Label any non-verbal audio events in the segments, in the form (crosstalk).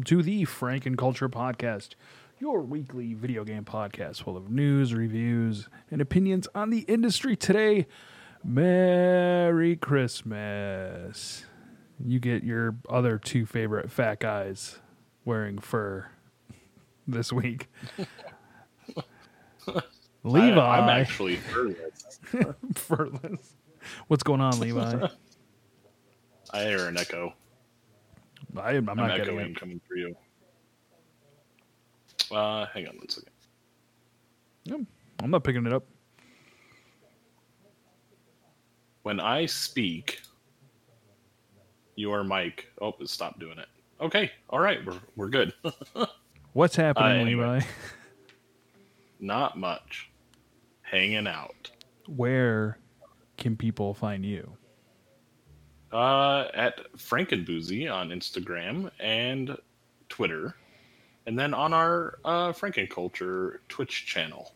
and welcome to the Franken Culture Podcast, your weekly video game podcast full of news, reviews, and opinions on the industry. Today, Merry Christmas. You get your other two favorite fat guys wearing fur (laughs) this week. (laughs) Levi. I, am actually furless. (laughs) furless. What's going on, Levi? I hear an echo. I, am I'm not echoing getting it. coming through you. Uh, hang on one second. Yep, I'm not picking it up. When I speak, your mic. Oh, it stopped doing it. Okay, all right, we're we're good. (laughs) What's happening, Uh, anyway. Levi? (laughs) Not much. Hanging out. Where can people find you? Uh, at Frankenboozy on Instagram and Twitter, and then on our uh, Frankenculture Twitch channel.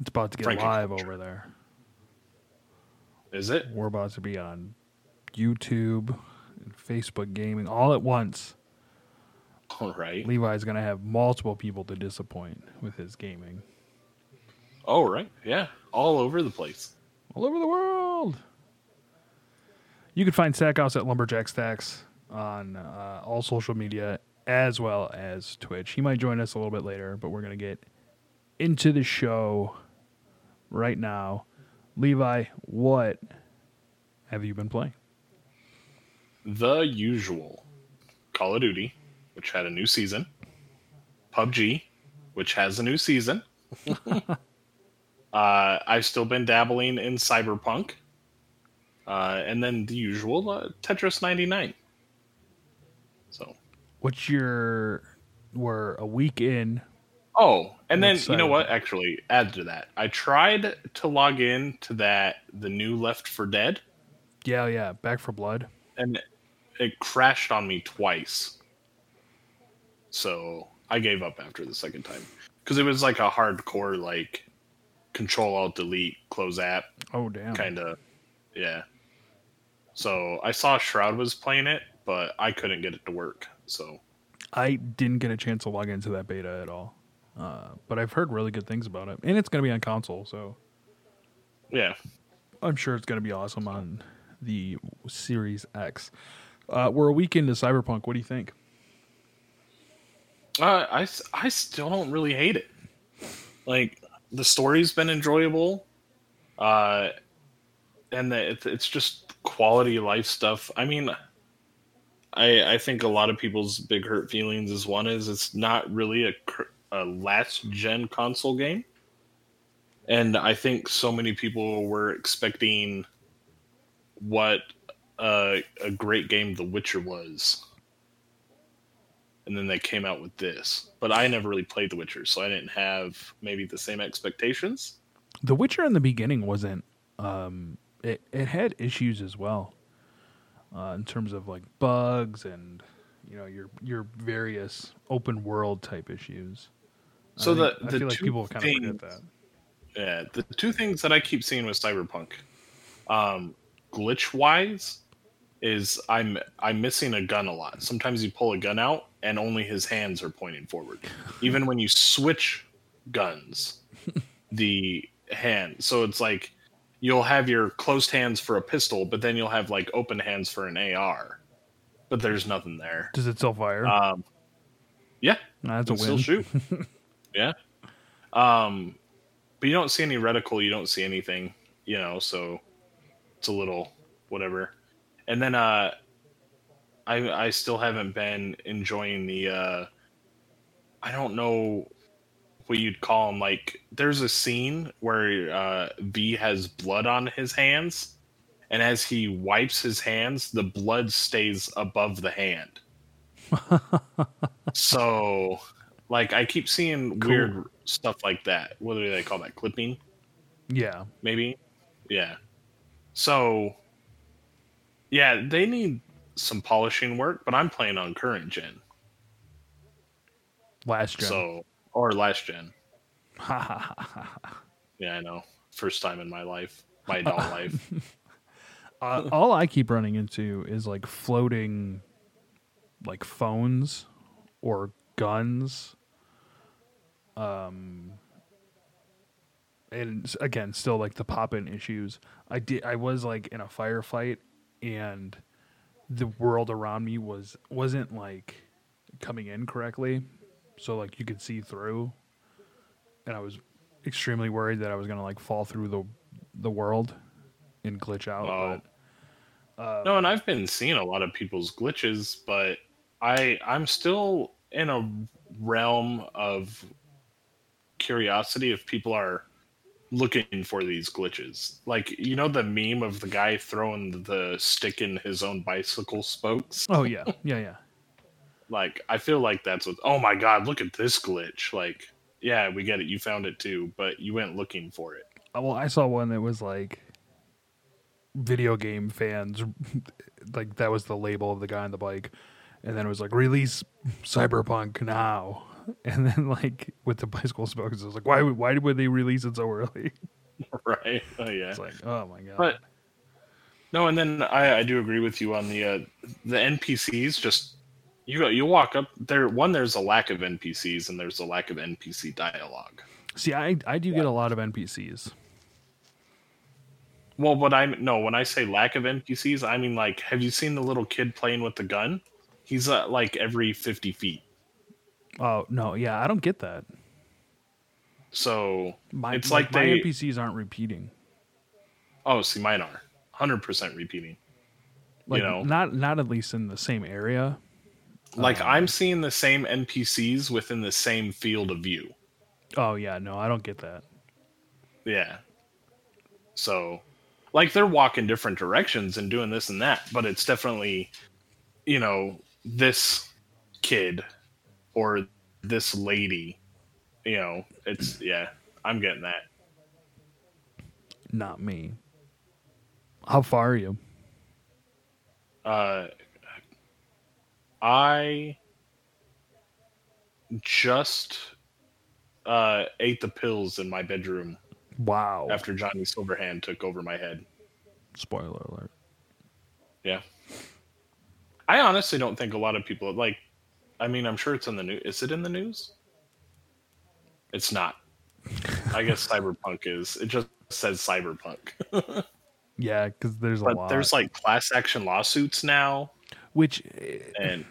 It's about to get live over there. Is it? We're about to be on YouTube and Facebook gaming all at once. All right. Levi's going to have multiple people to disappoint with his gaming All right. Yeah. All over the place. all over the world. You can find Stackhouse at Lumberjack Stacks on uh, all social media as well as Twitch. He might join us a little bit later, but we're going to get into the show right now. Levi, what have you been playing? The usual Call of Duty, which had a new season, PUBG, which has a new season. (laughs) uh, I've still been dabbling in Cyberpunk, uh, and then the usual uh, Tetris 99. So, What's your we're a week in. oh, and then you know what? Actually, add to that, I tried to log in to that the new Left for Dead, Yeah, yeah, Back for Blood. and it crashed on me twice. So I gave up after the second time because it was like a hardcore like control alt delete close app Oh damn. kind of yeah. So I saw Shroud was playing it, but I couldn't get it to work. So I didn't get a chance to log into that beta at all. Uh, but I've heard really good things about it. And it's going to be on console, so yeah, I'm sure it's going to be awesome on the Series X. Uh, we're a week into Cyberpunk. What do you think? uh, I I still don't really hate it. Like the story's been enjoyable, uh, and the, it, it's just quality life stuff. I mean, I I think a lot of people's big hurt feelings is one is it's not really a, a last gen console game, and I think so many people were expecting what uh, a great game The Witcher was and then they came out with this. But I never really played The Witcher, so I didn't have maybe the same expectations. The Witcher in the beginning wasn't. Um, it it had issues as well, uh, in terms of like bugs and you know your your various open world type issues. I So think- the I the feel like two people kind of things, forget that. yeah, the two things that I keep seeing with Cyberpunk, um, glitch wise, is I'm I'm missing a gun a lot. Sometimes you pull a gun out and only his hands are pointing forward. Even when you switch guns, (laughs) the hand. So it's like you'll have your closed hands for a pistol, but then you'll have like open hands for an AR. But there's nothing there. Does it still fire? Um, yeah, Nah, that's a win. still shoot. (laughs) yeah. Um, but you don't see any reticle. You don't see anything. You know, so it's a little whatever. And then uh, I I still haven't been enjoying the. Uh, I don't know what you'd call them. Like, there's a scene where uh, V has blood on his hands, and as he wipes his hands, the blood stays above the hand. (laughs) so, like, I keep seeing Cool. weird stuff like that. What do they call that? Clipping, Yeah. maybe? Yeah. So, yeah, they need some polishing work, but I'm playing on current gen. Last gen. So, or last gen. (laughs) Yeah, I know. First time in my life, my adult life. (laughs) uh, all I keep running into is like floating like phones or guns. Um, and again, still like the pop in issues. I did. I was like in a firefight, and the world around me was wasn't like coming in correctly, so like you could see through, and I was extremely worried that I was gonna like fall through the the world and glitch out. Oh. but, No, and uh, I've been seeing a lot of people's glitches, but I I'm still in a realm of curiosity if people are looking for these glitches. Like you know the meme of the guy throwing the stick in his own bicycle spokes? Oh yeah, yeah, yeah. Like I feel like that's what oh my god, look at this glitch. Like yeah, we get it. You found it too, but you went looking for it. Uh, Well, I saw one that was like video game fans, (laughs) like that was the label of the guy on the bike, and then it was like release Cyberpunk now, (laughs) and then like with the bicycle spokes, it was like why would why would they release it so early? (laughs) right? Oh yeah. It's like oh my god. But no, and then I, I do agree with you on the uh, the NPCs. Just you go, you walk up there. One, there's a lack of NPCs, and there's a lack of NPC dialogue. See, I I do get a lot of NPCs. Well, what I no, when I say lack of NPCs, I mean like, have you seen the little kid playing with the gun? He's uh, like every fifty feet. Oh no, yeah, I don't get that. So My, it's like, like, my. NPCs aren't repeating. Oh, see, mine are hundred percent repeating. Like you know, not not at least in the same area. Like I'm seeing the same NPCs within the same field of view. Oh yeah, no, I don't get that. Yeah. So, like, they're walking different directions and doing this and that, but it's definitely, you know, this kid or this lady. You know, it's, yeah, I'm getting that. Not me. How far are you? Uh, I just uh, ate the pills in my bedroom Wow. after Johnny Silverhand took over my head. Spoiler alert. Yeah. I honestly don't think a lot of people like. I mean, I'm sure it's in the news. Is it in the news? It's not. I guess (laughs) Cyberpunk is. It just says Cyberpunk. (laughs) Yeah, because there's a but lot. there's like class action lawsuits now, which and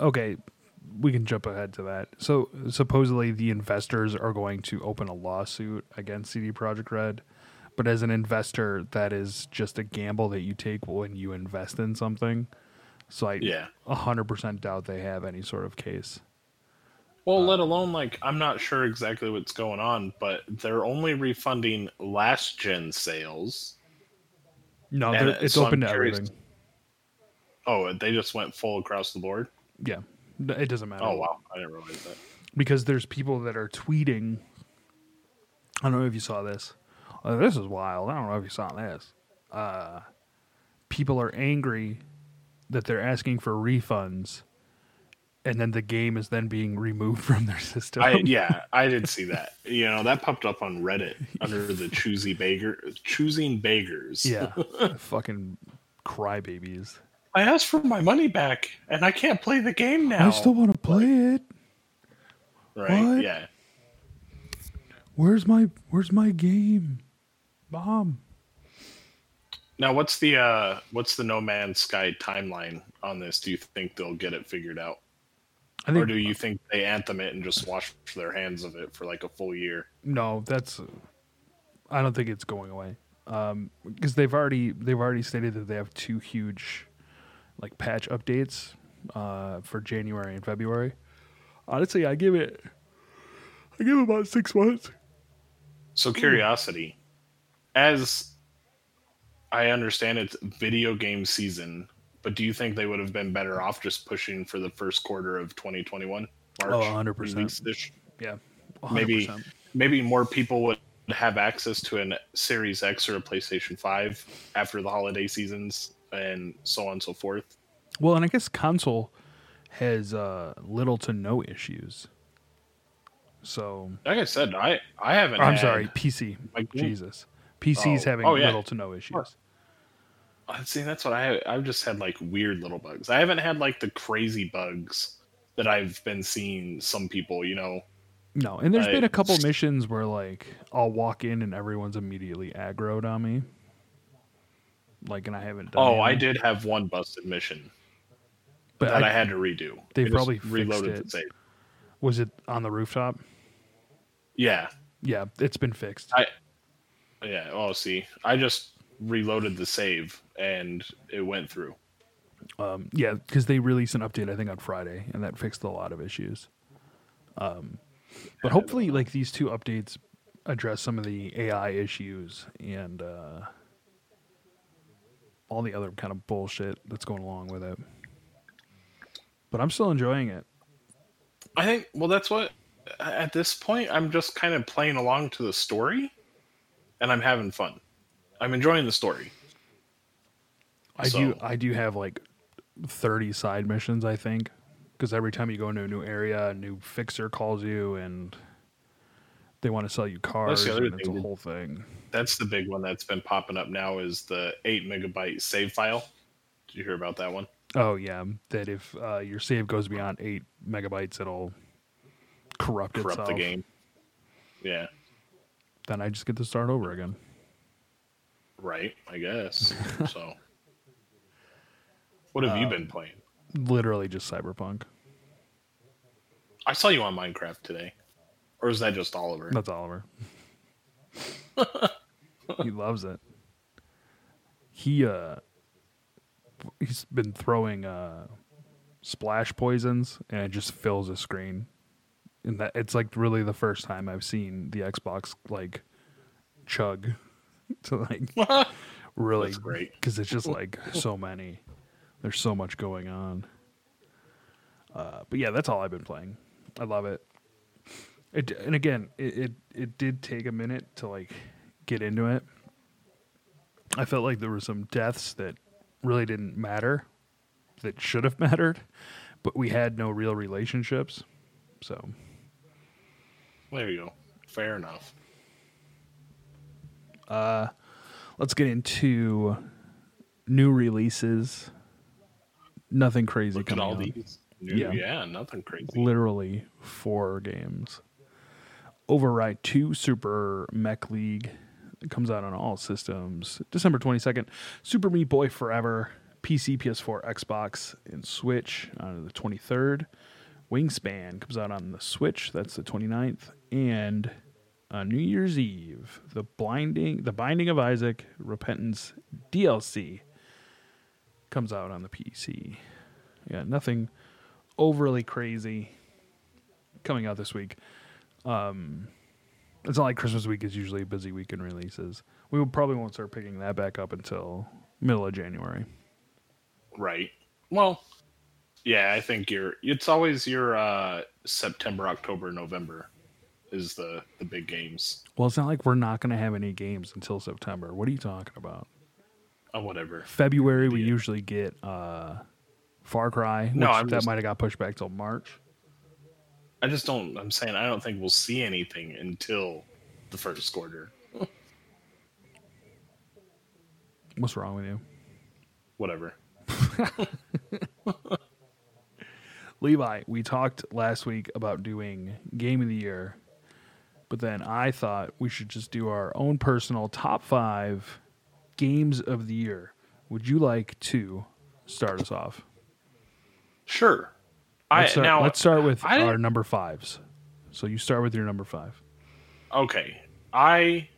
okay, we can jump ahead to that. So supposedly the investors are going to open a lawsuit against CD Projekt Red, but as an investor, that is just a gamble that you take when you invest in something. So I yeah. hundred percent doubt they have any sort of case. Well, let alone like I'm not sure exactly what's going on, but they're only refunding last gen sales. No, uh, it's so open I'm to curious- everything. Oh, they just went full across the board. Yeah, it doesn't matter. Oh wow, I didn't realize that. because there's people that are tweeting. I don't know if you saw this. Oh, this is wild. I don't know if you saw this. Uh, people are angry that they're asking for refunds, and then the game is then being removed (laughs) from their system. I (laughs) yeah, I did see that. You know, that popped up on Reddit under the (laughs) choosy beggar choosing beggars. yeah, fucking crybabies. I asked for my money back and I can't play the game now. I still want to play it. right? What? Yeah. Where's my Where's my game, mom? Now what's the uh what's the No Man's Sky timeline on this? Do you think they'll get it figured out? I Or do you think they anthem it and just wash their hands of it for like a full year? No, that's. I don't think it's going away. Um, because they've already they've already stated that they have two huge, like patch updates, uh, for January and February. Honestly, I give it. I give it about six months. So curiosity. As I understand it's video game season, but do you think they would have been better off just pushing for the first quarter of 2021? March Oh, 100%. release-ish? Yeah, Maybe 100%. maybe more people would have access to a Series X or a PlayStation 5 after the holiday seasons and so on and so forth. Well, and I guess console has uh, little to no issues. So, Like I said, I I haven't. I'm had- sorry, PC. Like, Jesus, PC's Oh. having Oh, yeah. little to no issues. Uh, See, that's what I I've just had like weird little bugs. I haven't had like the crazy bugs that I've been seeing some people, you know. No, and there's I- been a couple missions where like I'll walk in and everyone's immediately aggroed on me. Like, and I haven't done. Oh, I did have one busted mission but that I, I, had to redo. They I just probably fixed reloaded it. the save. was it on the rooftop? Yeah, Yeah, it's been fixed. I yeah. Oh, see, I just reloaded the save and it went through. Um, yeah, because they released an update I think on Friday, and that fixed a lot of issues. Um, but hopefully, like these two updates address some of the AI issues and uh, all the other kind of bullshit that's going along with it. But I'm still enjoying it. I think. Well, that's what. At this point, I'm just kind of playing along to the story, and I'm having fun. I'm enjoying the story. I do I do have like 30 side missions I think because every time you go into a new area a new fixer calls you and they want to sell you cars That's the other thing whole thing. That's the big one that's been popping up now. Is the eight megabyte save file? Did you hear about that one? Oh yeah, that if uh, your save goes beyond 8 megabytes it'll corrupt, Corrupt itself. the game. Yeah. Then I just get to start over again. Right. I guess. (laughs) so. What have you Um, been playing? Literally just Cyberpunk. I saw you on Minecraft today. Or is that just Oliver? That's Oliver. (laughs) he loves it. He uh he's been throwing uh splash poisons and it just fills the screen. And that it's like really the first time I've seen the Xbox like chug (laughs) to like (laughs) really That's great. because it's just like so many. There's so much going on. Uh, but yeah, that's all I've been playing. I love it. It and again, it, it it did take a minute to like get into it. I felt like there were some deaths that really didn't matter, that should have (laughs) mattered, but we had no real relationships. So there you go. Fair enough. uh, let's get into new releases. Nothing crazy Look at coming all out. these. New, Yeah. yeah. nothing crazy. literally four games. Override 2 Super Mech League it comes out on all systems December 22nd. Super Meat Boy Forever, PC, PS4, Xbox, and Switch on the 23rd. Wingspan comes out on the Switch, that's the 29th. And on New Year's Eve, the blinding the Binding of Isaac Repentance DLC comes out on the PC. Yeah, nothing overly crazy coming out this week. Um, it's not like Christmas week is usually a busy week in releases. We will probably won't start picking that back up until middle of January. Right. Well, yeah, I think you're. It's always your uh, September, October, November is the the big games. Well, it's not like we're not going to have any games until September. What are you talking about? Oh, whatever. February we usually get uh, Far Cry. No, I'm that just- might have got pushed back till March. I just don't. I'm saying I don't think we'll see anything until the first quarter. What's wrong with you? Whatever. (laughs) Levi, we talked last week about doing game of the year, but then I thought we should just do our own personal top five games of the year. Would you like to start us off? Sure. I Let's start, now let's start with I- our number fives. So you start with your number five. Okay. I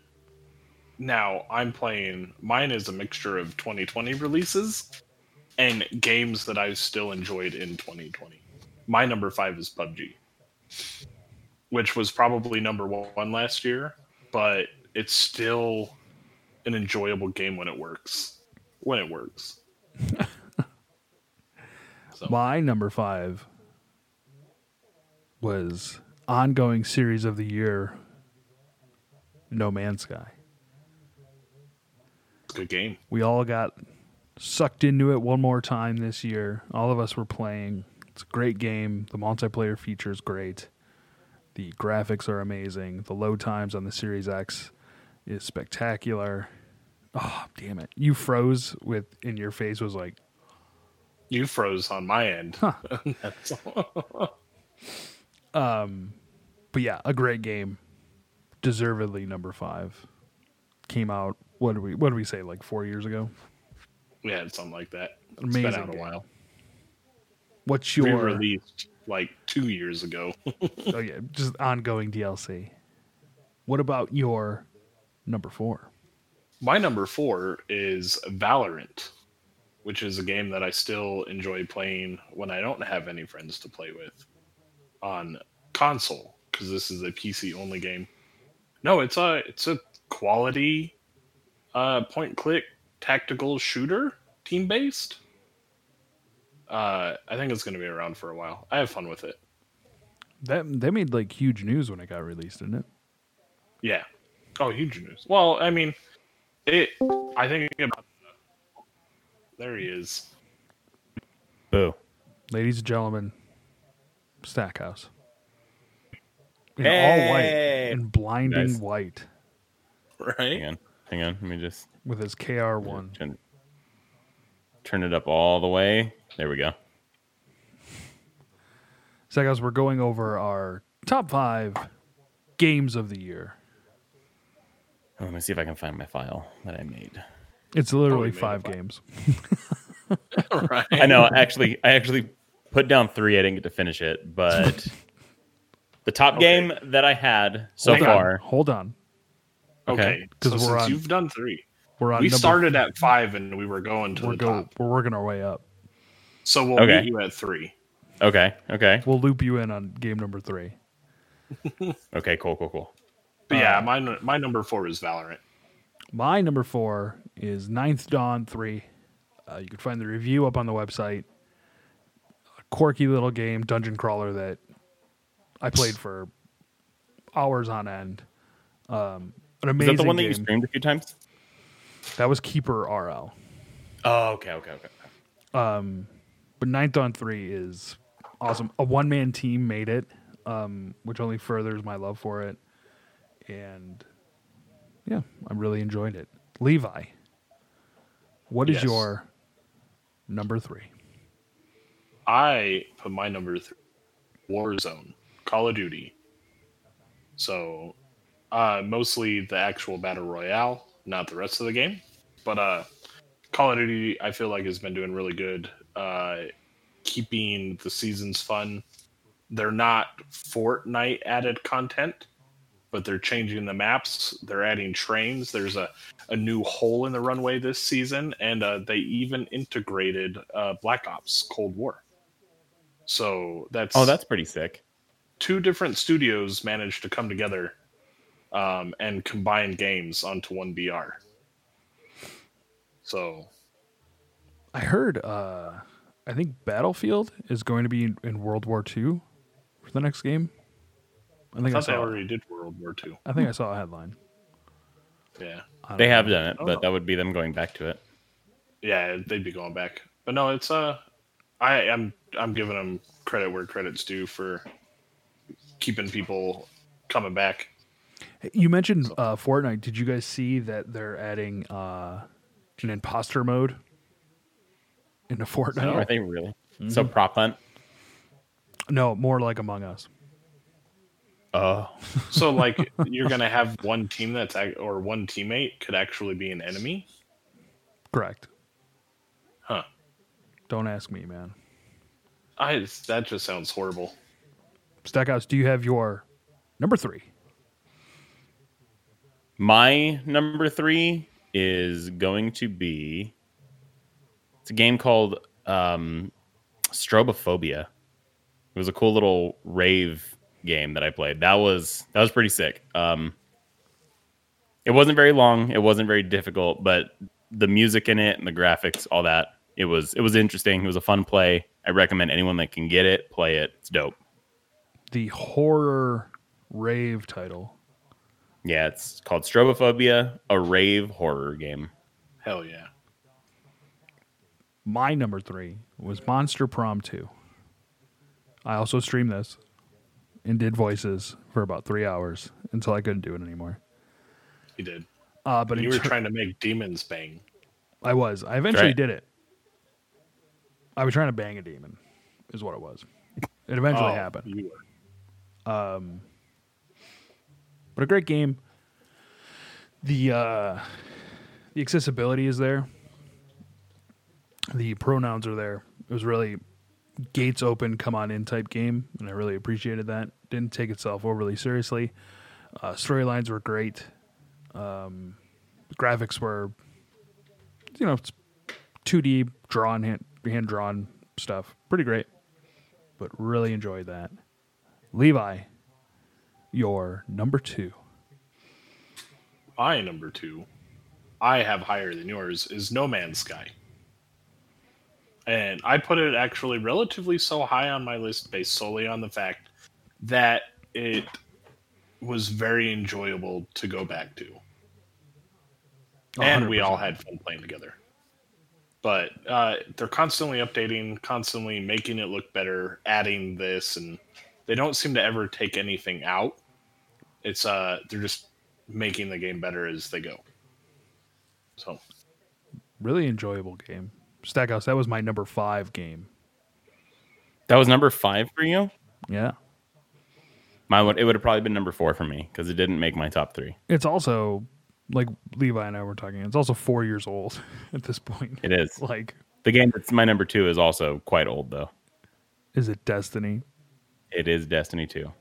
now I'm playing mine is a mixture of 2020 releases and games that I've still enjoyed in 2020. My number 5 is PUBG. Which was probably number 1 last year, but it's still an enjoyable game when it works. When it works. (laughs) so My number five was ongoing series of the year, No Man's Sky. it's a good game. We all got sucked into it one more time this year. All of us were playing. It's a great game. The multiplayer feature is great. The graphics are amazing. The load times on the Series X is spectacular. Oh, damn it! You froze with, in your face was like, You froze on my end. Huh. (laughs) (laughs) That's but yeah, a great game. Deservedly number five. Came out. What do we? What do we say? Like four years ago. yeah, something like that. It's Amazing been out a while. What's your? Re-released like two years ago. (laughs) oh yeah, just ongoing DLC. What about your number four? My number four is Valorant, which is a game that I still enjoy playing when I don't have any friends to play with on console because this is a PC only game. No, it's a it's a quality uh, point click tactical shooter, team based. Uh, I think it's going to be around for a while. I have fun with it. That they made like huge news when it got released, didn't it? Yeah. Oh, huge news. Well, I mean, it. I think about. There he is. Boo. Ladies and gentlemen, Stackhouse. In all white, Hey! in blinding Nice. white, Right. Hang on. Hang on. Let me just with his KR1. turn, turn it up all the way. There we go. Stackhouse, we're going over our top five games of the year. Oh, Let me see if I can find my file that I made. It's literally oh, made five five. games. (laughs) (laughs) right. I know. Actually, I actually put down three. I didn't get to finish it, but (laughs) the top Okay. game that I had so Hold on, far. hold on. Okay. Okay. So 'Cause we're since on- you've done three, We're on. we number- started at five and we were going to We're the go. top. We're working our way up. So we'll Okay. meet you at three. Okay. Okay. We'll loop you in on game number three. (laughs) Okay. Cool. Cool. Cool. But yeah, Uh, my my number four is Valorant. My number four is Ninth Dawn 3. Uh, you can find the review up on the website. Quirky little game, dungeon crawler that I played for hours on end. Um, an Is amazing that the one that game. you streamed a few times? that was Keeper RL. Oh. Okay. Okay. Okay. But Ninth Dawn 3 is awesome. A one man team made it, um, which only furthers my love for it. And yeah, I really enjoyed it. Levi, what is Yes. your number three? I put my number three, Warzone, Call of Duty. So, uh, mostly the actual battle royale, not the rest of the game. But uh, Call of Duty, I feel like has been doing really good, uh, keeping the seasons fun. They're not Fortnite added content, but they're changing the maps. They're adding trains. There's a, a new hole in the runway this season, and uh, they even integrated uh, Black Ops Cold War. So that's Oh, that's pretty sick. two different studios managed to come together um, and combine games onto one BR. So I heard, uh, I think Battlefield is going to be in, in World War II for the next game. I I think I, thought they saw. already did World War II. I think I saw a headline. Yeah, They know. have done it, but that would be them going back to it. yeah, they'd be going back. But no, it's uh, I am I'm giving them credit where credit's due for keeping people coming back. You mentioned uh, Fortnite. Did you guys see that they're adding uh, an imposter mode into Fortnite? Are they really? Mm-hmm. So prop hunt. No, more like Among Us. Oh. (laughs) So like you're gonna have one team that's ac- or one teammate could actually be an enemy, Correct. Huh? Don't ask me, man. I that just sounds horrible. Stackhouse, do you have your number three? My number three is going to be. It's a game called um, Strobophobia. It was a cool little rave game that I played. That was that was pretty sick. Um, it wasn't very long. It wasn't very difficult, but the music in it and the graphics, all that, it was it was interesting. It was a fun play. I recommend anyone that can get it play it. It's dope. The horror rave title. Yeah, it's called Strobophobia, a rave horror game. Hell yeah. My number three was Monster Prom 2. I also streamed this and did voices for about three hours until I couldn't do it anymore. He did. Uh, but you were ter- trying to make demons bang. I was. I eventually Right. did it. I was trying to bang a demon, is what it was. It eventually Oh, happened. Were. but a great game. The uh, the accessibility is there. The pronouns are there. It was really gates open, come on in type game, and I really appreciated that. Didn't take itself overly seriously. Uh, storylines were great. Um, graphics were, you know, two D drawn hand hand drawn stuff. Pretty great, but really enjoyed that. Levi, your number two. My number two, I have higher than yours, is No Man's Sky. And I put it actually relatively so high on my list based solely on the fact that it was very enjoyable to go back to. And we all had fun playing together. But uh, they're constantly updating, constantly making it look better, adding this, and they don't seem to ever take anything out. It's uh, they're just making the game better as they go. So really enjoyable game. Stackhouse, that was my number five game. That was number five for you. Yeah. My it would have probably been number four for me because it didn't make my top three. It's also like Levi and I were talking, it's also four years old (laughs) at this point. It is (laughs) Like, the game that's my number two is also quite old though. is it Destiny? It is Destiny two.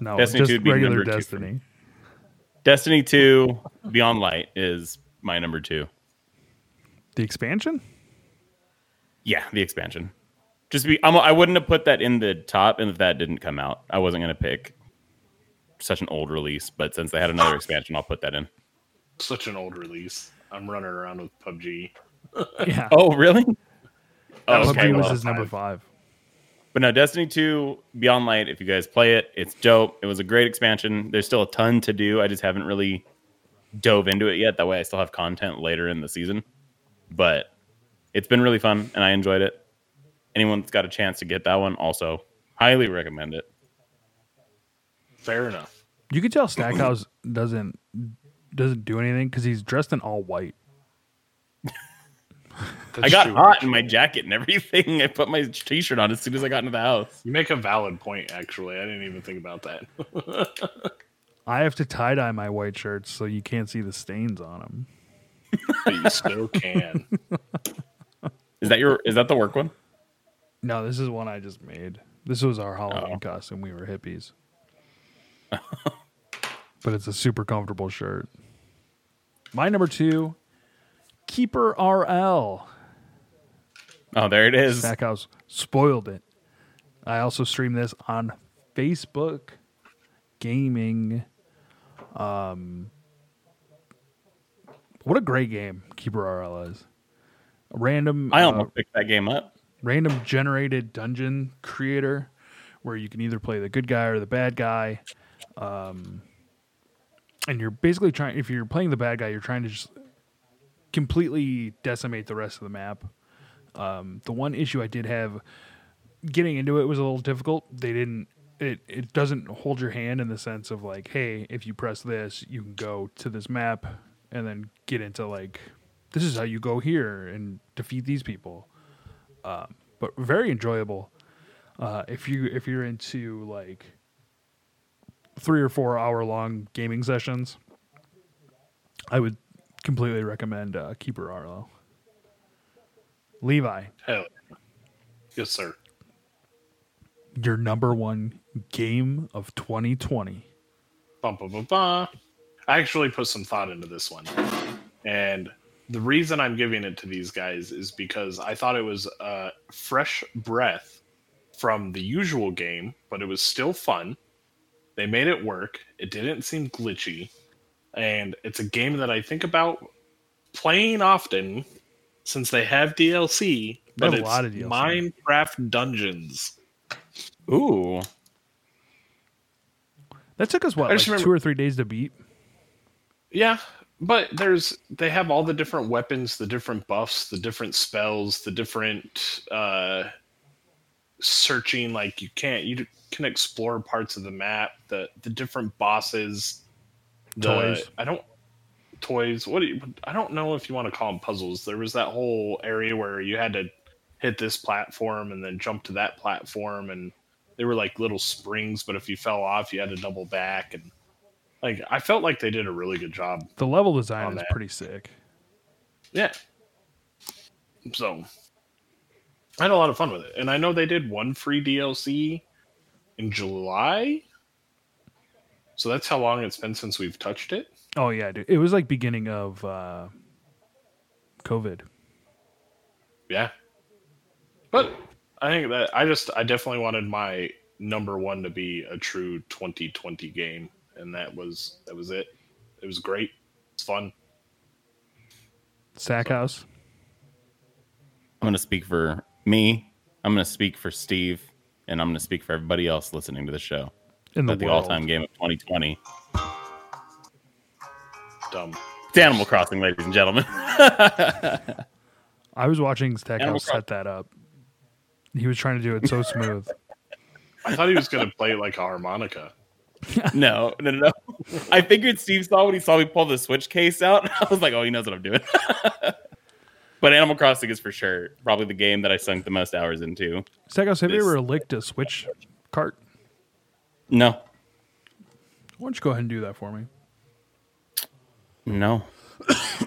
No, Destiny just 2 would be regular number two Destiny. Destiny two Beyond Light is my number two. The expansion? Yeah, the expansion. Just be, I'm, I wouldn't have put that in the top, and if that didn't come out, I wasn't gonna pick such an old release. But since they had another expansion, I'll put that in. Such an old release. I'm running around with PUBG. (laughs) Yeah. Oh, really? That oh, was PUBG okay, was well, his number five. But no, Destiny 2 Beyond Light, if you guys play it, it's dope. It was a great expansion. There's still a ton to do. I just haven't really dove into it yet. That way I still have content later in the season. But it's been really fun and I enjoyed it. Anyone that's got a chance to get that one, also highly recommend it. Fair enough. You could tell Stackhouse doesn't doesn't do anything because he's dressed in all white. (laughs) I got true. hot in my jacket and everything. I put my t shirt on as soon as I got into the house. You make a valid point, actually. I didn't even think about that. (laughs) I have to tie dye my white shirts so you can't see the stains on them. but you still can. Is that your is that the work one? No, this is one I just made. This was our Halloween Oh. costume. We were hippies. (laughs) but it's a super comfortable shirt. My number two, Keeper RL. Oh, there it is. Stackhouse spoiled it. I also stream this on Facebook Gaming. Um, what a great game Keeper RL is. Random, I uh, almost picked that game up. random generated dungeon creator where you can either play the good guy or the bad guy. Um, and you're basically trying, if you're playing the bad guy, you're trying to just completely decimate the rest of the map. Um, the one issue I did have getting into it was a little difficult. They didn't, it, it doesn't hold your hand in the sense of like, hey, if you press this, you can go to this map and then get into like, this is how you go here and defeat these people but very enjoyable. Uh, if you if you're into like three or four hour long gaming sessions, I would completely recommend uh, Keeper RL. Levi, Hell. Yes, sir. your number one game of 2020. Bum, bum, bum, bum. I actually put some thought into this one. And the reason I'm giving it to these guys is because I thought it was a fresh breath from the usual game, but it was still fun. They made it work. It didn't seem glitchy. And it's a game that I think about playing often since they have DLC. But have a it's lot of DLC. Minecraft Dungeons. Ooh. That took us what, I like remember- two or three days to beat. Yeah, but there's they have all the different weapons, the different buffs, the different spells, the different uh searching like you can't you can explore parts of the map, the the different bosses, the Toys. I don't toys. What do you, I don't know if you want to call them puzzles. There was that whole area where you had to hit this platform and then jump to that platform, and they were like little springs. But if you fell off, you had to double back, and like I felt like they did a really good job. The level design is that. pretty sick. Yeah. So I had a lot of fun with it, and I know they did one free DLC in July. So that's how long it's been since we've touched it. Oh yeah, dude. It was like beginning of uh COVID. Yeah. But I think that I just I definitely wanted my number one to be a true 2020 game, and that was that was it. It was great. It's fun. Stackhouse. I'm going to speak for me. I'm going to speak for Steve, and I'm going to speak for everybody else listening to the show. In the, the all-time game of 2020. Dumb. It's Animal Crossing, ladies and gentlemen. (laughs) I was watching Animal Stackhouse Crossing. set that up. He was trying to do it so smooth. (laughs) I thought he was gonna play like a harmonica. (laughs) no, no, no, no. I figured Steve saw when he saw me pull the Switch case out. I was like, oh, he knows what I'm doing. But Animal Crossing is for sure probably the game that I sunk the most hours into. Stackhouse, have you ever licked a Switch cart? No, Why don't you go ahead and do that for me? no,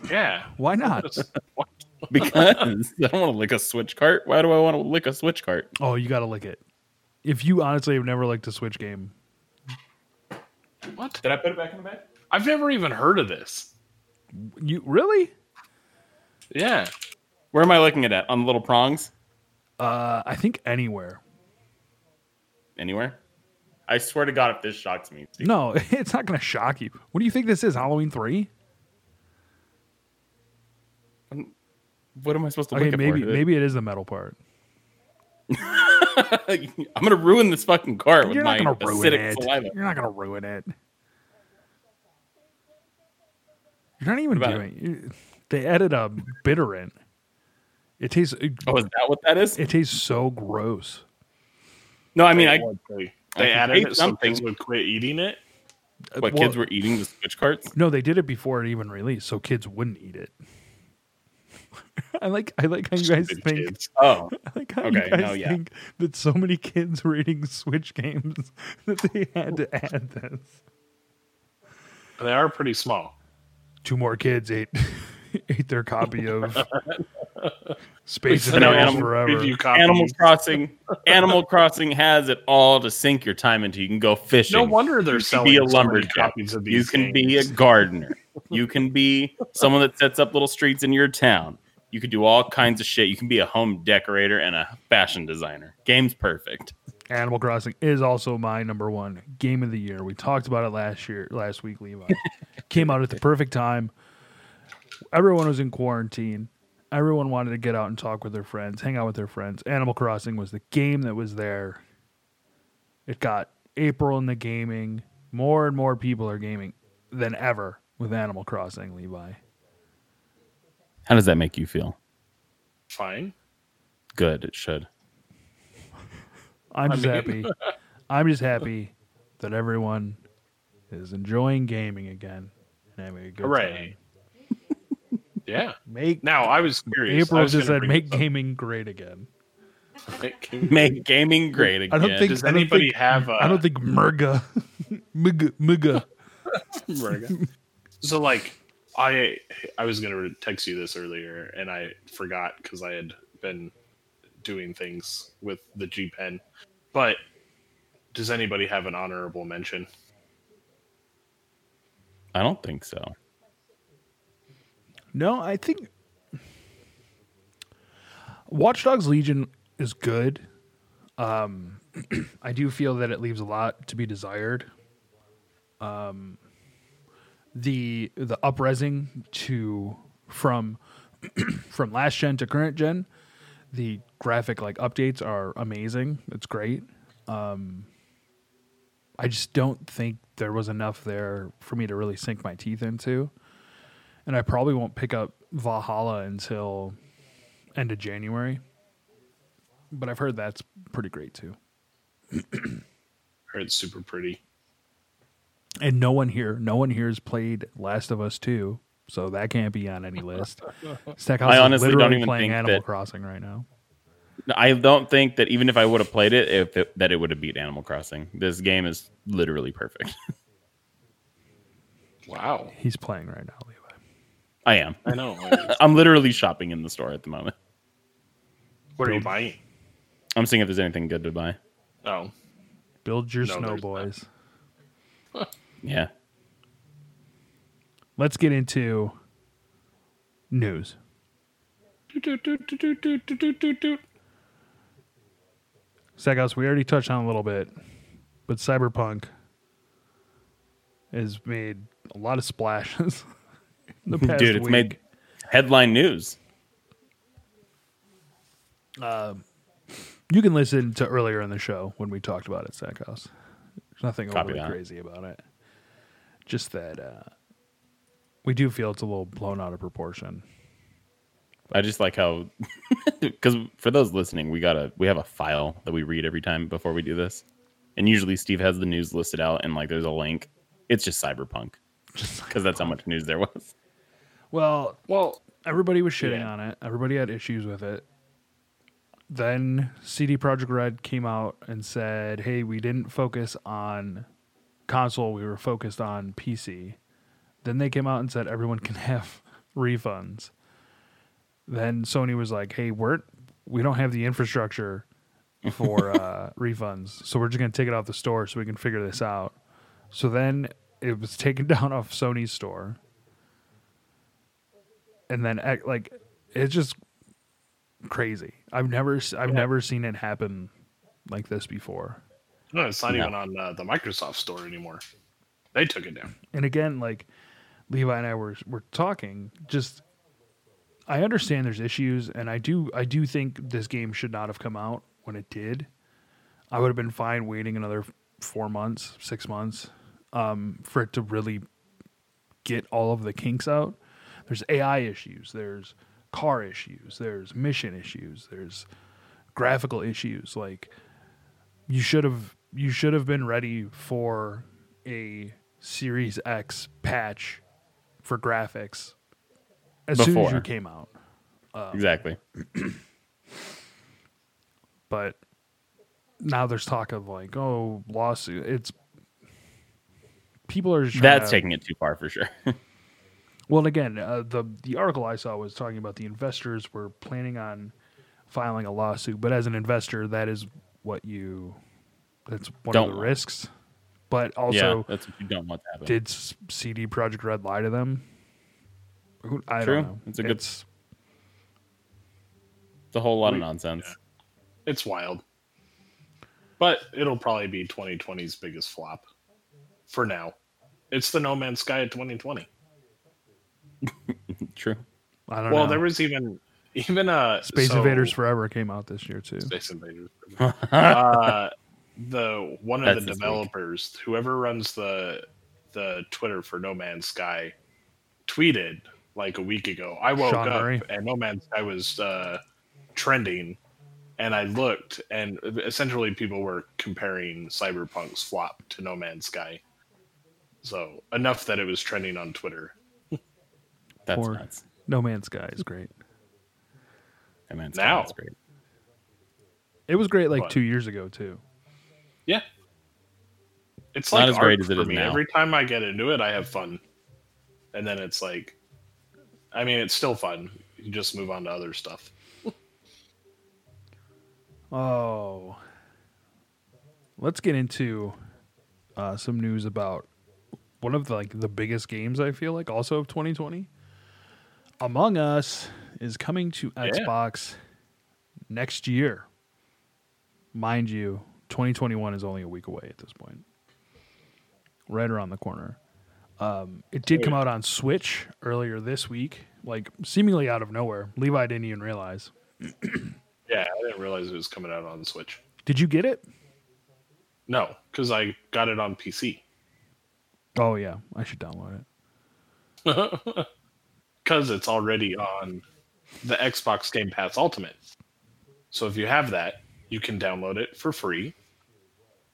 Yeah. Why not? (laughs) because I don't want to lick a Switch cart. Why do I want to lick a Switch cart? oh, you got to lick it. If you honestly have never licked a Switch game, What? Did I put it back in the bag? I've never even heard of this. you really? Yeah. Where am I looking at? It? On the little prongs? Uh, I think anywhere. Anywhere? I swear to God, if this shocks me, Steve. No, (laughs) it's not going to shock you. What do you think this is? Halloween three? what am I supposed to Okay, it maybe for? maybe it is the metal part. (laughs) I'm gonna ruin this fucking with You're my not going to ruin acidic it. saliva. You're not going to ruin it. You're not even doing. you- They added a bitter in. It tastes. Oh, is that what that is? it tastes so gross. No, I mean, I they, I they can added taste it so kids something. would quit eating it. Uh, what well, kids were eating the Switch carts. No, they did it before it even released, so kids wouldn't eat it. (laughs) I like. I like how you guys Stupid think. kids. Oh, (laughs) I like how Okay, you guys no, yeah. think that so many kids were eating Switch games (laughs) that they had to add this. They are pretty small. Two more kids ate (laughs) ate their copy of (laughs) Space I know, Invaders Animal Forever. Review copies. Animal Crossing. Animal Crossing has it all to sink your time into. You can go fishing. No wonder they're you can selling be a so many lumberjack. copies of these. You these can be a gardener. You can be someone that sets up little streets in your town. You can do all kinds of shit. You can be a home decorator and a fashion designer. Game's perfect. Animal Crossing is also my number one game of the year. We talked about it last year, last week. Levi (laughs) came out at the perfect time. Everyone was in quarantine. Everyone wanted to get out and talk with their friends, hang out with their friends. Animal Crossing was the game that was there. It got April in the gaming. More and more people are gaming than ever with Animal Crossing, Levi. How does that make you feel? Fine. Good. It should. I'm I just mean- happy. I'm just happy that everyone is enjoying gaming again and having a good Hooray. time. Yeah. Make Now I was curious. April was just said make gaming great again. Make- (laughs) Make gaming great again. I don't think Does I don't anybody think- have? I don't think Murga (laughs) Muga Muga. (laughs) so like I I was gonna text you this earlier and I forgot because I had been doing things with the G Pen. But does anybody have an honorable mention? I don't think so. No, I think Watch Dogs Legion is good. Um, (clears throat) I do feel that it leaves a lot to be desired. Um, the the upresing to from (clears throat) from last gen to current gen, the graphic like updates are amazing. It's great. Um, I just don't think there was enough there for me to really sink my teeth into and I probably won't pick up Valhalla until end of January. But I've heard that's pretty great too. (clears throat) Or it's super pretty. And no one here, no one here has played Last of Us 2. so that can't be on any list. (laughs) Stackhouse I is honestly don't even playing think Animal that- Crossing right now. I don't think that even if I would have played it, if it, that it would have beat Animal Crossing. This game is literally perfect. (laughs) Wow. He's playing right now, Levi. I am. I know. (laughs) I'm literally shopping in the store at the moment. what are you buying? I'm seeing if there's anything good to buy. Oh. Build your No, snow there's boys. (laughs) Yeah. Let's get into news. Stackhouse, we already touched on a little bit, but Cyberpunk has made a lot of splashes in (laughs) the (laughs) past Dude, it's week. made headline news. You can listen to earlier in the show when we talked about it, Stackhouse. There's nothing Copy overly that. crazy about it. Just that uh, we do feel it's a little blown out of proportion. I just like how, (laughs) because for those listening, we got a we have a file that we read every time before we do this, and usually Steve has the news listed out and like there's a link. It's just cyberpunk, because that's how much news there was. Well, Well, everybody was shitting Yeah. on it. Everybody had issues with it. Then CD Projekt Red came out and said, "Hey, we didn't focus on console. We were focused on PC." Then they came out and said everyone can (laughs) have refunds. Then Sony was like, "Hey, we're we don't have the infrastructure for (laughs) uh, refunds, so we're just gonna take it off the store so we can figure this out." So then it was taken (laughs) down off Sony's store and then like it's just crazy. I've never I've never seen it happen like this before. no, it's not No. even on uh, the Microsoft store anymore. They took it down. And again, like Levi and I were were talking, just I understand there's issues, and I do I do think this game should not have come out when it did. I would have been fine waiting another four months, six months, um, for it to really get all of the kinks out. There's AI issues, there's car issues, there's mission issues, there's graphical issues. Like you should have you should have been ready for a Series X patch for graphics as soon as Before. you came out. exactly. But now there's talk of like, oh, lawsuit. It's people are just trying That's to- taking it too far for sure. (laughs) Well, and again, uh, the the article I saw was talking about the investors were planning on filing a lawsuit, but as an investor, that is what you that's one Don't of the want. risks. But yeah, also, that's what you don't want to happen. did CD Projekt Red lie to them? I True. don't know. It's a good- It's- it's a whole lot of We- nonsense. It's wild. But it'll probably be 2020's biggest flop for now. It's the No Man's Sky of 2020. (laughs) True. I don't know Well, know. there was even even uh Space so- Invaders Forever came out this year too. Space Invaders. (laughs) uh, the one of That's the this week. developers, whoever runs the the Twitter for No Man's Sky, tweeted like a week ago. I woke Sean up Murray? and No Man's Sky was uh, trending, and I looked, and essentially people were comparing Cyberpunk's flop to No Man's Sky. So enough that it was trending on Twitter. That's Or- nuts. No Man's Sky is great. No Man's it's Now. that's great. It was great like What? two years ago too. Yeah. It's Not like as great as it for is me. now. Every time I get into it, I have fun, and then it's like, I mean, it's still fun. You just move on to other stuff. (laughs) Oh, let's get into uh, some news about one of the, like the biggest games I feel like also of 2020. Among Us is coming to Xbox next year. Mind you, 2021 is only a week away at this point. Right around the corner. Um, it did come out on Switch earlier this week, like seemingly out of nowhere. Levi didn't even realize. (clears throat) Yeah, I didn't realize it was coming out on Switch. Did you get it? No, because I got it on PC. Oh yeah, I should download it. (laughs) Because it's already on the Xbox Game Pass Ultimate. So if you have that, you can download it for free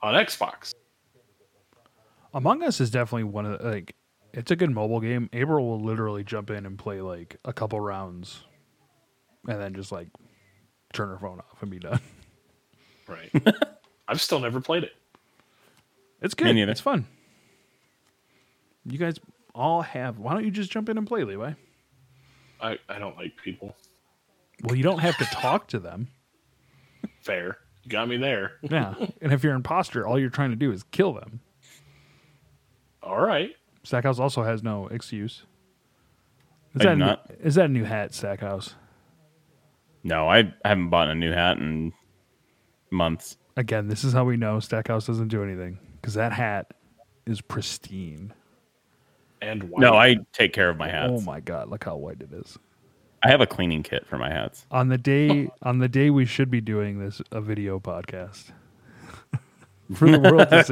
on Xbox. Among Us is definitely one of the, like It's a good mobile game. April will literally jump in and play like a couple rounds, and then just like turn her phone off and be done. (laughs) Right. (laughs) I've still never played it. It's good. neither. It's fun. You guys all have. Why don't you just jump in and play, Levi? I, I don't like people. Well, you don't have to talk to them. Fair. You got me there. Yeah. (laughs) and if you're an imposter, all you're trying to do is kill them. All right. Stackhouse also has no excuse. Is I that, do a new, not. is that a new hat, Stackhouse? No, I, I haven't bought a new hat in months. Again, this is how we know Stackhouse doesn't do anything because that hat is pristine. And white. No, I take care of my oh hats. Oh my god, look how white it is. I have a cleaning kit for my hats. On the day (laughs) on the day we should be doing this a video podcast (laughs) for the world to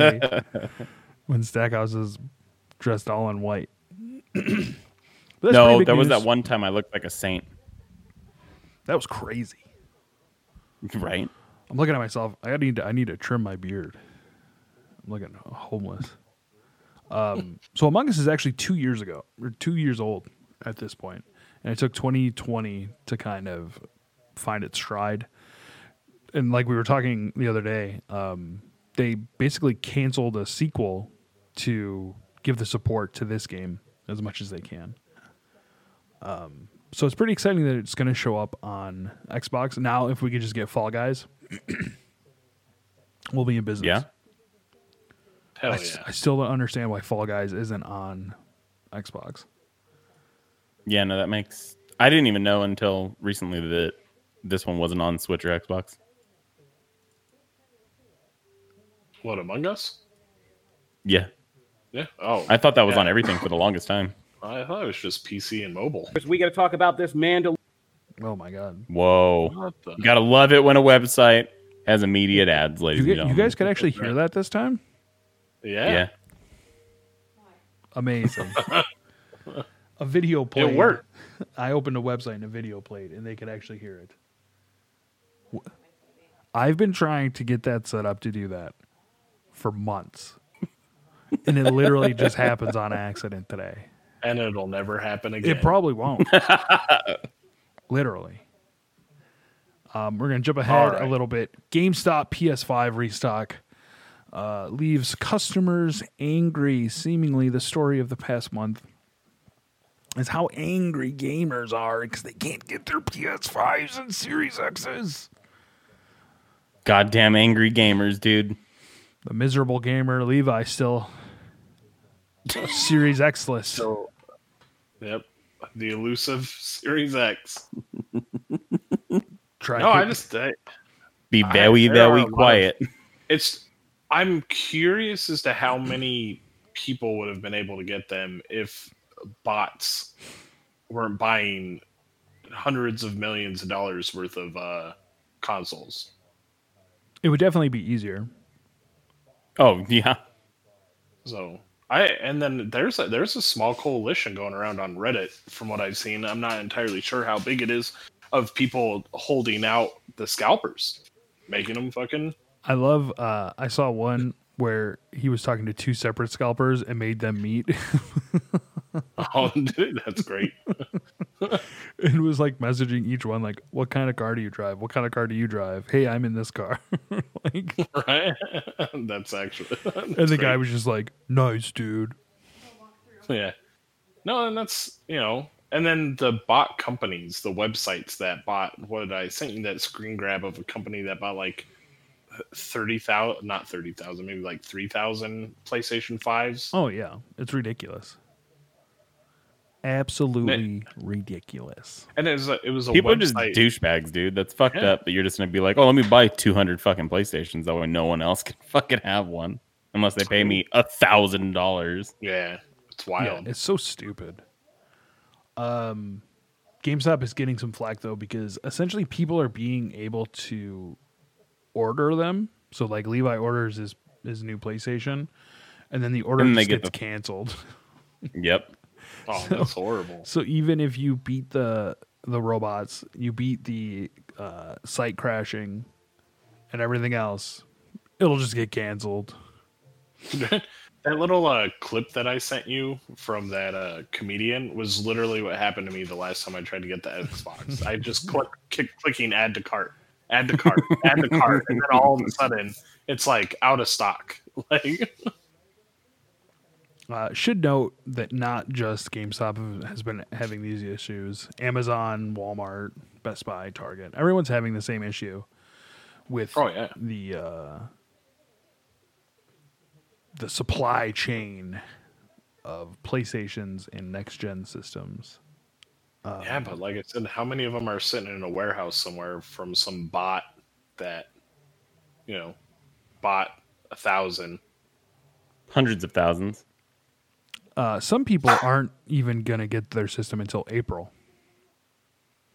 (laughs) see when Stackhouse is dressed all in white. But (clears throat) that's pretty no, big there was that one time I looked like a saint. That was crazy. Right? I'm looking at myself. I need to. I need to trim my beard. I'm looking homeless. Um, so Among Us is actually two years ago, or two years old at this point, and it took 2020 to kind of find its stride. And like we were talking the other day, um, they basically canceled a sequel to give the support to this game as much as they can. Um, so it's pretty exciting that it's going to show up on Xbox. Now, if we could just get Fall Guys, (clears throat) we'll be in business. Yeah. Hell I, yeah. s- I still don't understand why Fall Guys isn't on Xbox. Yeah, no, that makes. I didn't even know until recently that this one wasn't on Switch or Xbox. What, Among Us? Yeah. Yeah. Oh. I thought that was Yeah. on everything for the longest time. I thought it was just PC and mobile. we got to talk about this Mandal- Oh my god! Whoa. What the? You gotta love it when a website has immediate ads, ladies You, and get, you gentlemen. guys could actually hear that this time. Yeah. yeah. Amazing. (laughs) a video played. It worked. (laughs) I opened a website and a video played, and they could actually hear it. I've been trying to get that set up to do that for months, and it literally just (laughs) happens on accident today. And it'll never happen again. It probably won't. Literally. Um, we're gonna jump ahead All a little bit. GameStop PS5 restock uh, leaves customers angry. Seemingly, the story of the past month is how angry gamers are because they can't get their PS5s and Series X's. Goddamn angry gamers, dude. The miserable gamer Levi still Series X list. So, yep. The elusive Series X. Try No, I just. I, Be very, there very lot of- quiet. it's. I'm curious as to how many people would have been able to get them if bots weren't buying hundreds of millions of dollars worth of uh, consoles. it would definitely be easier. Oh, yeah. So I and then there's a there's a small coalition going around on Reddit from what I've seen. I'm not entirely sure how big it is of people holding out the scalpers, making them fucking. I love. Uh, I saw one where he was talking to two separate scalpers and made them meet, (laughs) Oh, dude, that's great. (laughs) and was like messaging each one like, "What kind of car do you drive? What kind of car do you drive? Hey, I'm in this car." (laughs) like, right? that's actually. and the guy was just like, "Nice, dude." yeah. No, and that's you know, and then the bot companies, the websites that bought. What did I sent you that screen grab of a company that bought like thirty thousand, not thirty thousand, maybe like three thousand PlayStation fives. Oh yeah, it's ridiculous. Absolutely ridiculous. And it was a, it was a People are just douchebags, dude. That's fucked Yeah. up. But you're just gonna be like, oh, let me buy 200 fucking PlayStations. That way, no one else can (laughs) fucking have one unless they pay me a thousand dollars. Yeah, it's Yeah, wild. it's so stupid. Um, GameStop is getting some flack though because essentially people are being able to order them. So like Levi orders his his new PlayStation, and then the order And they just get gets the- canceled. (laughs) Yep. oh, that's horrible. So even if you beat the the robots, you beat the uh, site crashing, and everything else, it'll just get canceled. (laughs) that little uh, clip that I sent you from that uh, comedian was literally what happened to me the last time I tried to get the Xbox. I just (laughs) click, click clicking add to cart, add to cart, add to cart, and then all of a (laughs) sudden it's like out of stock. (laughs) Like Uh, should note that not just GameStop has been having these issues. Amazon, Walmart, Best Buy, Target, everyone's having the same issue with Oh, yeah. the uh, the supply chain of PlayStations and next gen systems. Yeah, but like I said, how many of them are sitting in a warehouse somewhere from some bot that you know bought a thousand? Hundreds of thousands. Uh, some people aren't even gonna get their system until April.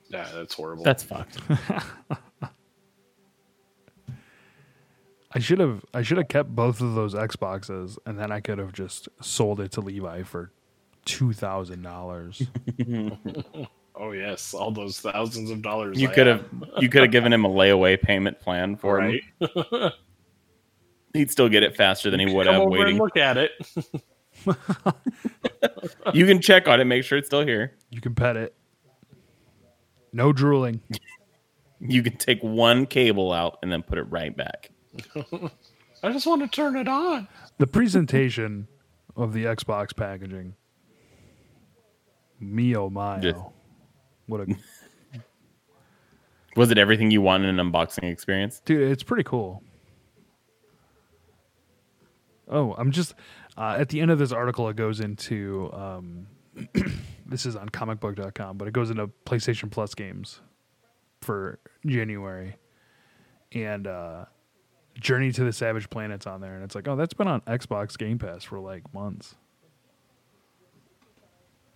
Yeah, that's horrible. That's fucked. (laughs) I should have I should have kept both of those Xboxes and then I could have just sold it to Levi for two thousand dollars. (laughs) oh yes, all those thousands of dollars. You I could have (laughs) you could have given him a layaway payment plan for right. him. (laughs) He'd still get it faster than he would Come have over and waiting. look at it. You can check on it, make sure it's still here. You can pet it. No drooling. You can take one cable out and then put it right back. I just want to turn it on. The presentation of the Xbox packaging. Me oh my. Just- oh. What a (laughs) Was it everything you wanted in an unboxing experience? dude, it's pretty cool. Oh, I'm just uh, at the end of this article. It goes into um, (clears throat) this is on comicbook.com, but it goes into PlayStation Plus games for January, and uh, Journey to the Savage Planet's on there, and it's like, oh, that's been on Xbox Game Pass for like months.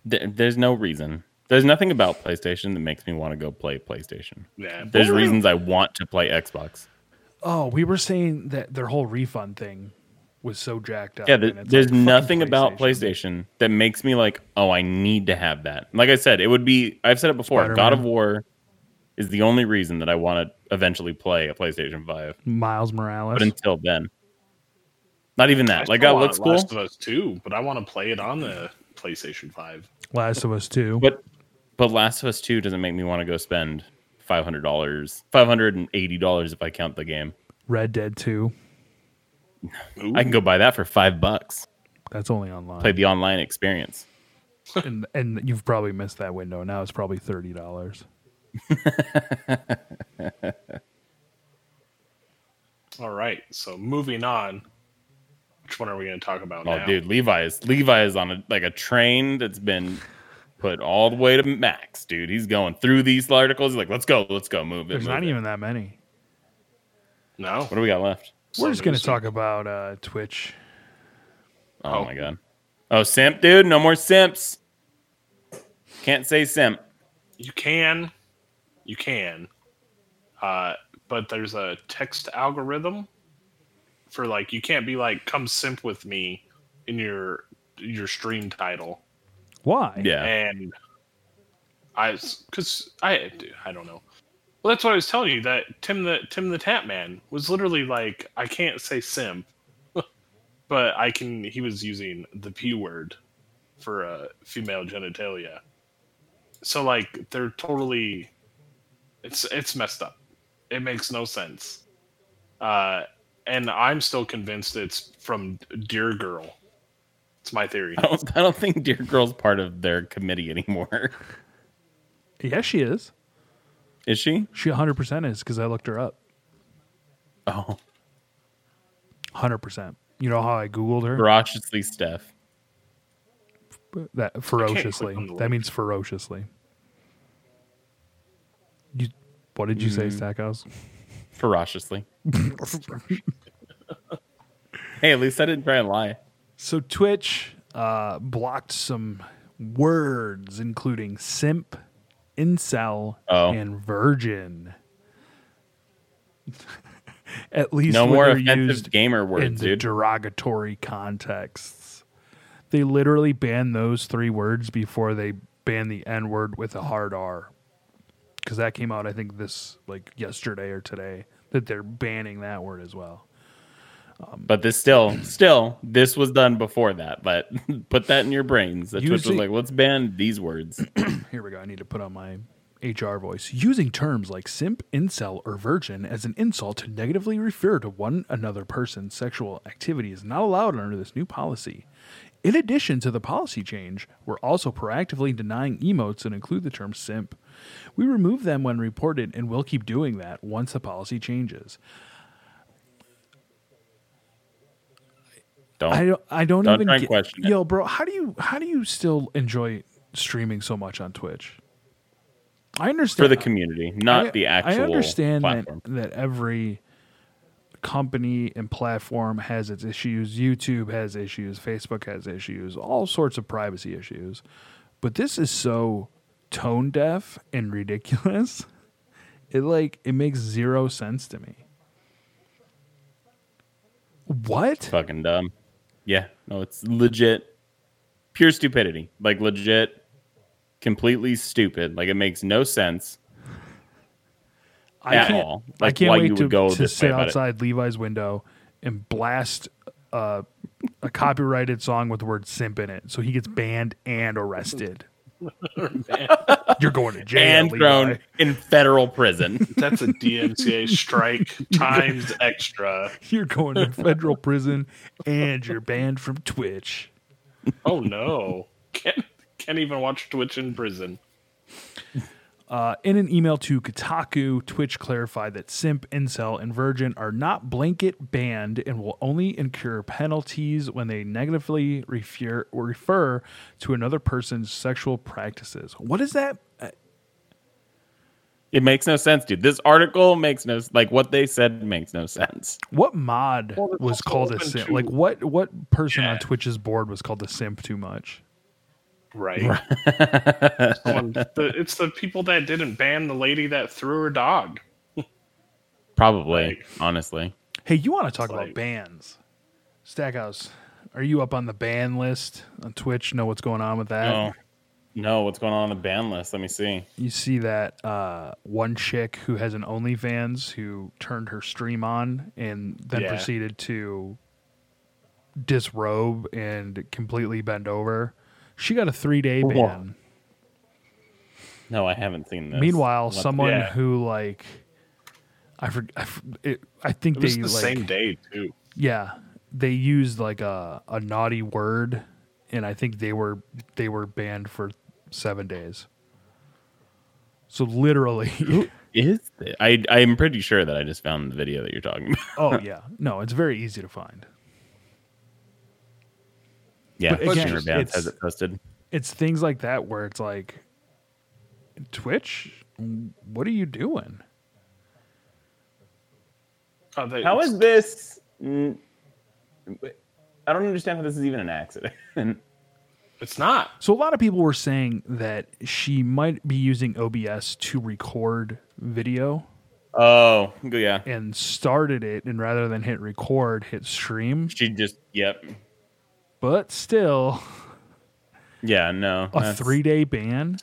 Th- There's no reason. There's nothing about PlayStation that makes me want to go play PlayStation. Yeah, There's reasons I want to play Xbox. Oh, we were saying that their whole refund thing was so jacked up. Yeah, there- and it's there's like fucking nothing about PlayStation that makes me like, oh, I need to have that. Like I said, it would be. I've said it before. Spider-Man. God of War is the only reason that I want to eventually play a PlayStation Five. Miles Morales. But until then, not even I that. Like, still that want looks cool. Last of Us Two, but I want to play it on the PlayStation Five. Last of Us 2. But but Last of Us Two doesn't make me want to go spend five hundred dollars, five hundred and eighty dollars if I count the game. Red Dead 2. Ooh, I can go buy that for five bucks. That's only online. Play the online experience. (laughs) and and you've probably missed that window. Now it's probably thirty dollars. (laughs) all right. So moving on. Which one are we going to talk about Oh, now? dude, Levi is Levi is on a like a train that's been put all the way to max, dude. He's going through these articles. He's like, let's go, let's go, move it. There's move not it." even that many. No. What do we got left? We're just gonna talk about uh, Twitch. Oh, Oh. my god. Oh, simp, dude. No more simps. Can't say simp. You can, you can, uh, but there's a text algorithm for like you can't be like come simp with me in your your stream title, Why? Yeah. and I because I I don't know. Well, that's what I was telling you that Tim the Tim the Tatman was literally like I can't say simp, (laughs) but I can. He was using the p word for uh, female genitalia. So like they're totally, it's it's messed up. It makes no sense. Uh, and I'm still convinced it's from Dear Girl. It's my theory. I don't I don't think Dear Girl's part of their committee anymore. (laughs) Yes, she is. Is she? She 100 percent is because I looked her up. Oh. 100 percent. You know how I googled her? Ferociously Steph. That ferociously. That means ferociously. You. What did you say, mm. Stackhouse? Ferociously. Hey, at least I didn't try and lie. So Twitch uh, blocked some words, including simp, incel, Oh. and virgin. (laughs) At least No more offensive used gamer in words, the dude. derogatory contexts. They literally banned those three words before they banned the N word with a hard R. Because that came out, I think, this like yesterday or today that they're banning that word as well. But this still, still, this was done before that. But (laughs) put that in your brains. That Twitch was like, let's ban these words. (clears throat) Here we go. I need to put on my HR voice. Using terms like simp, incel, or virgin as an insult to negatively refer to one another person's sexual activity is not allowed under this new policy. In addition to the policy change, we're also proactively denying emotes that include the term simp. We remove them when reported and will keep doing that once the policy changes. Don't. I don't I don't, Don't even get, question. Yo, bro, how do you how do you still enjoy streaming so much on Twitch? I understand for the community, not I- the actual I understand platform. that that every company and platform has its issues. YouTube has issues. Facebook has issues. All sorts of privacy issues. But this is so tone deaf and ridiculous. (laughs) It like it makes zero sense to me. What? Fucking dumb. Yeah, no, it's legit, pure stupidity. Like legit, completely stupid. Like it makes no sense I at can't, all. I Like can't why wait you to, would go to this sit outside Levi's window and blast uh, a copyrighted song with the word simp in it, so he gets banned and arrested. (laughs) You're going to jail, and Levi. thrown in federal prison. (laughs) That's a DMCA strike times extra. You're going to federal prison, and you're banned from Twitch. Oh no. Can't can't even watch Twitch in prison. Uh, in an email to Kotaku, Twitch clarified that Simp, Incel, and Virgin are not blanket banned and will only incur penalties when they negatively refer, refer to another person's sexual practices. What is that? Uh, It makes no sense, dude. This article makes no like what they said makes no sense. What mod Well, was called a simp? to- Like what? What person on Twitch's board was called a simp too much? Right. Someone- the, (laughs) it's the people that didn't ban the lady that threw her dog. Probably, Like- honestly. Hey, you want to talk about like- bans? Stackhouse, are you up on the ban list on Twitch? Know what's going on with that? No, no. What's going on on the ban list? Let me see. You see that uh, one chick who has an OnlyFans who turned her stream on and then Yeah. proceeded to disrobe and completely bend over. She got a three day Whoa. ban. No, I haven't seen this. Meanwhile, What someone Yeah. who like I for, I, for- it, I think It was they the like same day too. yeah they used like a, a naughty word and I think they were they were banned for seven days. So literally, (laughs) is it? I I'm pretty sure that I just found the video that you're talking about. oh (laughs) yeah, no, it's very easy to find. Yeah, But again, Streamer Bans it's- has it posted. It's things like that where it's like, Twitch, what are you doing? Oh, they, How is this? mm, I don't understand how this is even an accident. (laughs) It's not. So a lot of people were saying that she might be using OBS to record video oh, yeah. and started it, and rather than hit record, hit stream. She just yep. But still, Yeah, no. a that's- three day ban.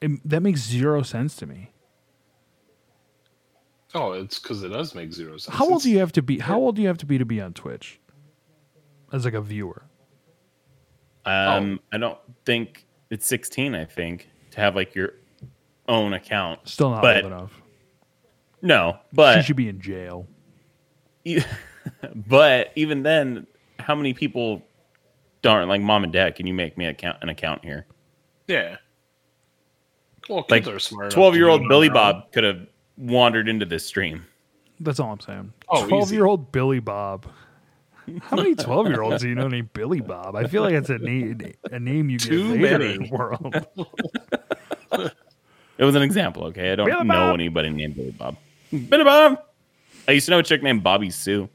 It, that makes zero sense to me. Oh, it's because it does make zero sense. How old It's- do you have to be? How old do you have to be to be on Twitch? As like a viewer. Um, I don't think it's 16. I think to have like your own account. Still not But- old enough. No, but she should be in jail. e- (laughs) but even then, how many people darn like mom and dad? Can you make me account an account here? Yeah. Well, Like are smart. 12 year old Billy. Bob could have wandered into this stream. That's all I'm saying. Oh. Twelve year old Billy Bob. How many twelve year olds do you know named Billy Bob? I feel like it's a name a name you get Too later many. in the world. (laughs) It was an example, okay? I don't Billy know Bob. anybody named Billy Bob. Billy Bob. I used to know a chick named Bobby Sue.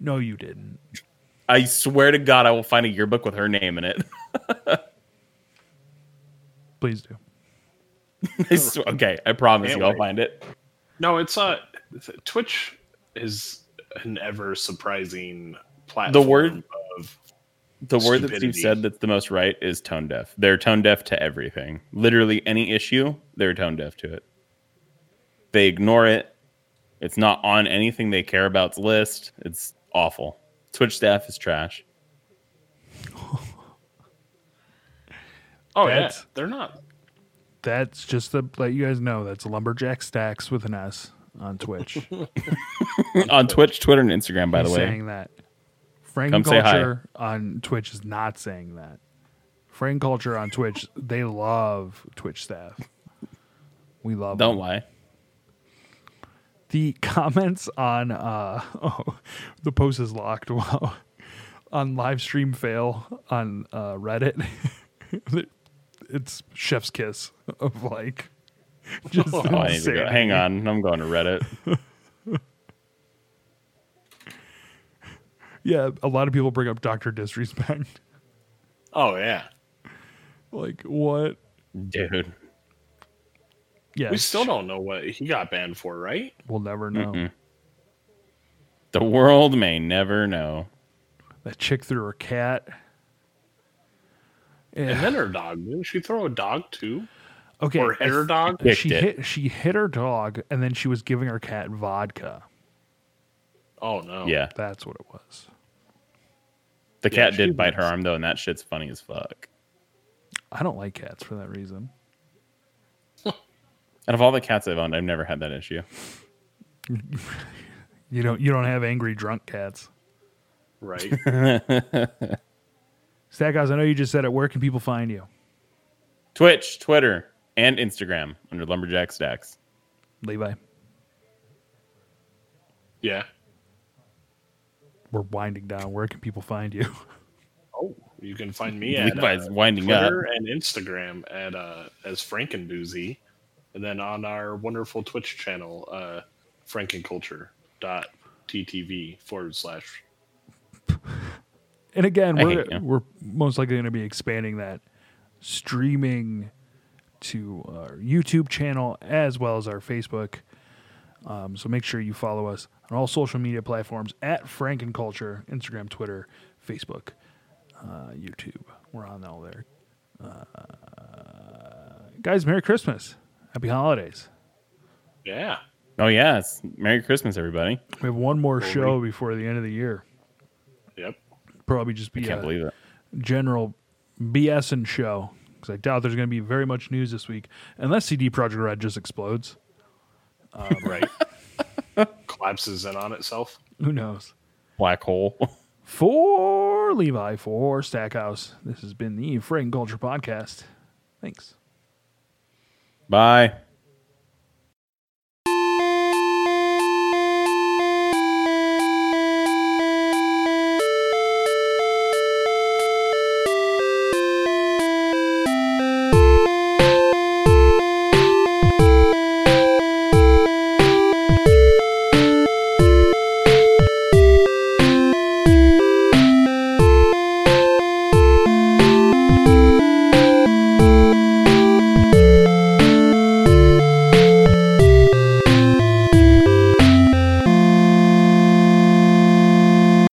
No, you didn't. I swear to God, I will find a yearbook with her name in it. (laughs) Please do. (laughs) I swear- okay, I promise Can't you, I'll wait. find it. No, it's uh Twitch is an ever surprising platform. The word- of The word that Steve said that's the most right is tone deaf. They're tone deaf to everything. Literally any issue, they're tone deaf to it. They ignore it. It's not on anything they care about's list. It's awful. Twitch staff is trash. (laughs) Oh That's- yeah, they're not. That's just to let you guys know that's Lumberjack Stacks with an S on Twitch. (laughs) (laughs) on Twitch, Twitter, and Instagram, by the way. saying that. Frank Come say. Culture on Twitch is not saying that. Frank Culture on Twitch, they love Twitch staff. We love Don't them. lie. The (laughs) comments on uh (laughs) oh the post is locked (laughs) wow on live stream fail on uh reddit it's chef's kiss of like just Oh, I need to go. Hang on. I'm going to Reddit. yeah a lot of people bring up dr disrespect Oh yeah, like what Dude. Yeah we still don't know what he got banned for, right? we'll never know Mm-mm. The world may never know. that chick threw her cat And eh. then her dog. Didn't she throw a dog too? okay Or hit her dog? She it. hit she hit her dog and then she was giving her cat vodka Oh no. Yeah. that's what it was The Yeah, cat she did bite her arm, though, and that shit's funny as fuck. i don't like cats for that reason Out of all the cats I've owned, I've never had that issue. (laughs) You don't you don't have angry drunk cats. Right. (laughs) Stackhouse, I know you just said it. Where can people find you? Twitch, Twitter, and Instagram under Lumberjack Stacks. Levi. yeah. We're winding down. Where can people find you? (laughs) Oh, you can find me at Levi's uh, winding Twitter up. and Instagram at uh, as Frankenboozy, and then on our wonderful Twitch channel, uh, frankenculture.ttv forward slash. And again, I we're we're most likely going to be expanding that streaming to our YouTube channel as well as our Facebook. Um, so make sure you follow us on all social media platforms at Frankenculture, Instagram, Twitter, Facebook, uh, YouTube. We're on all there. Uh, guys, Merry Christmas. Happy holidays. Yeah. Oh, yes. Merry Christmas, everybody. We have one more Well, show before the end of the year. Yep. Probably just I be can't a believe it. general BS and show because I doubt there's going to be very much news this week unless CD Projekt Red just explodes. Um, (laughs) right. Collapses in on itself. Who knows? Black hole. For Levi, for Stackhouse, this has been the Frank Culture Podcast. Thanks. Bye.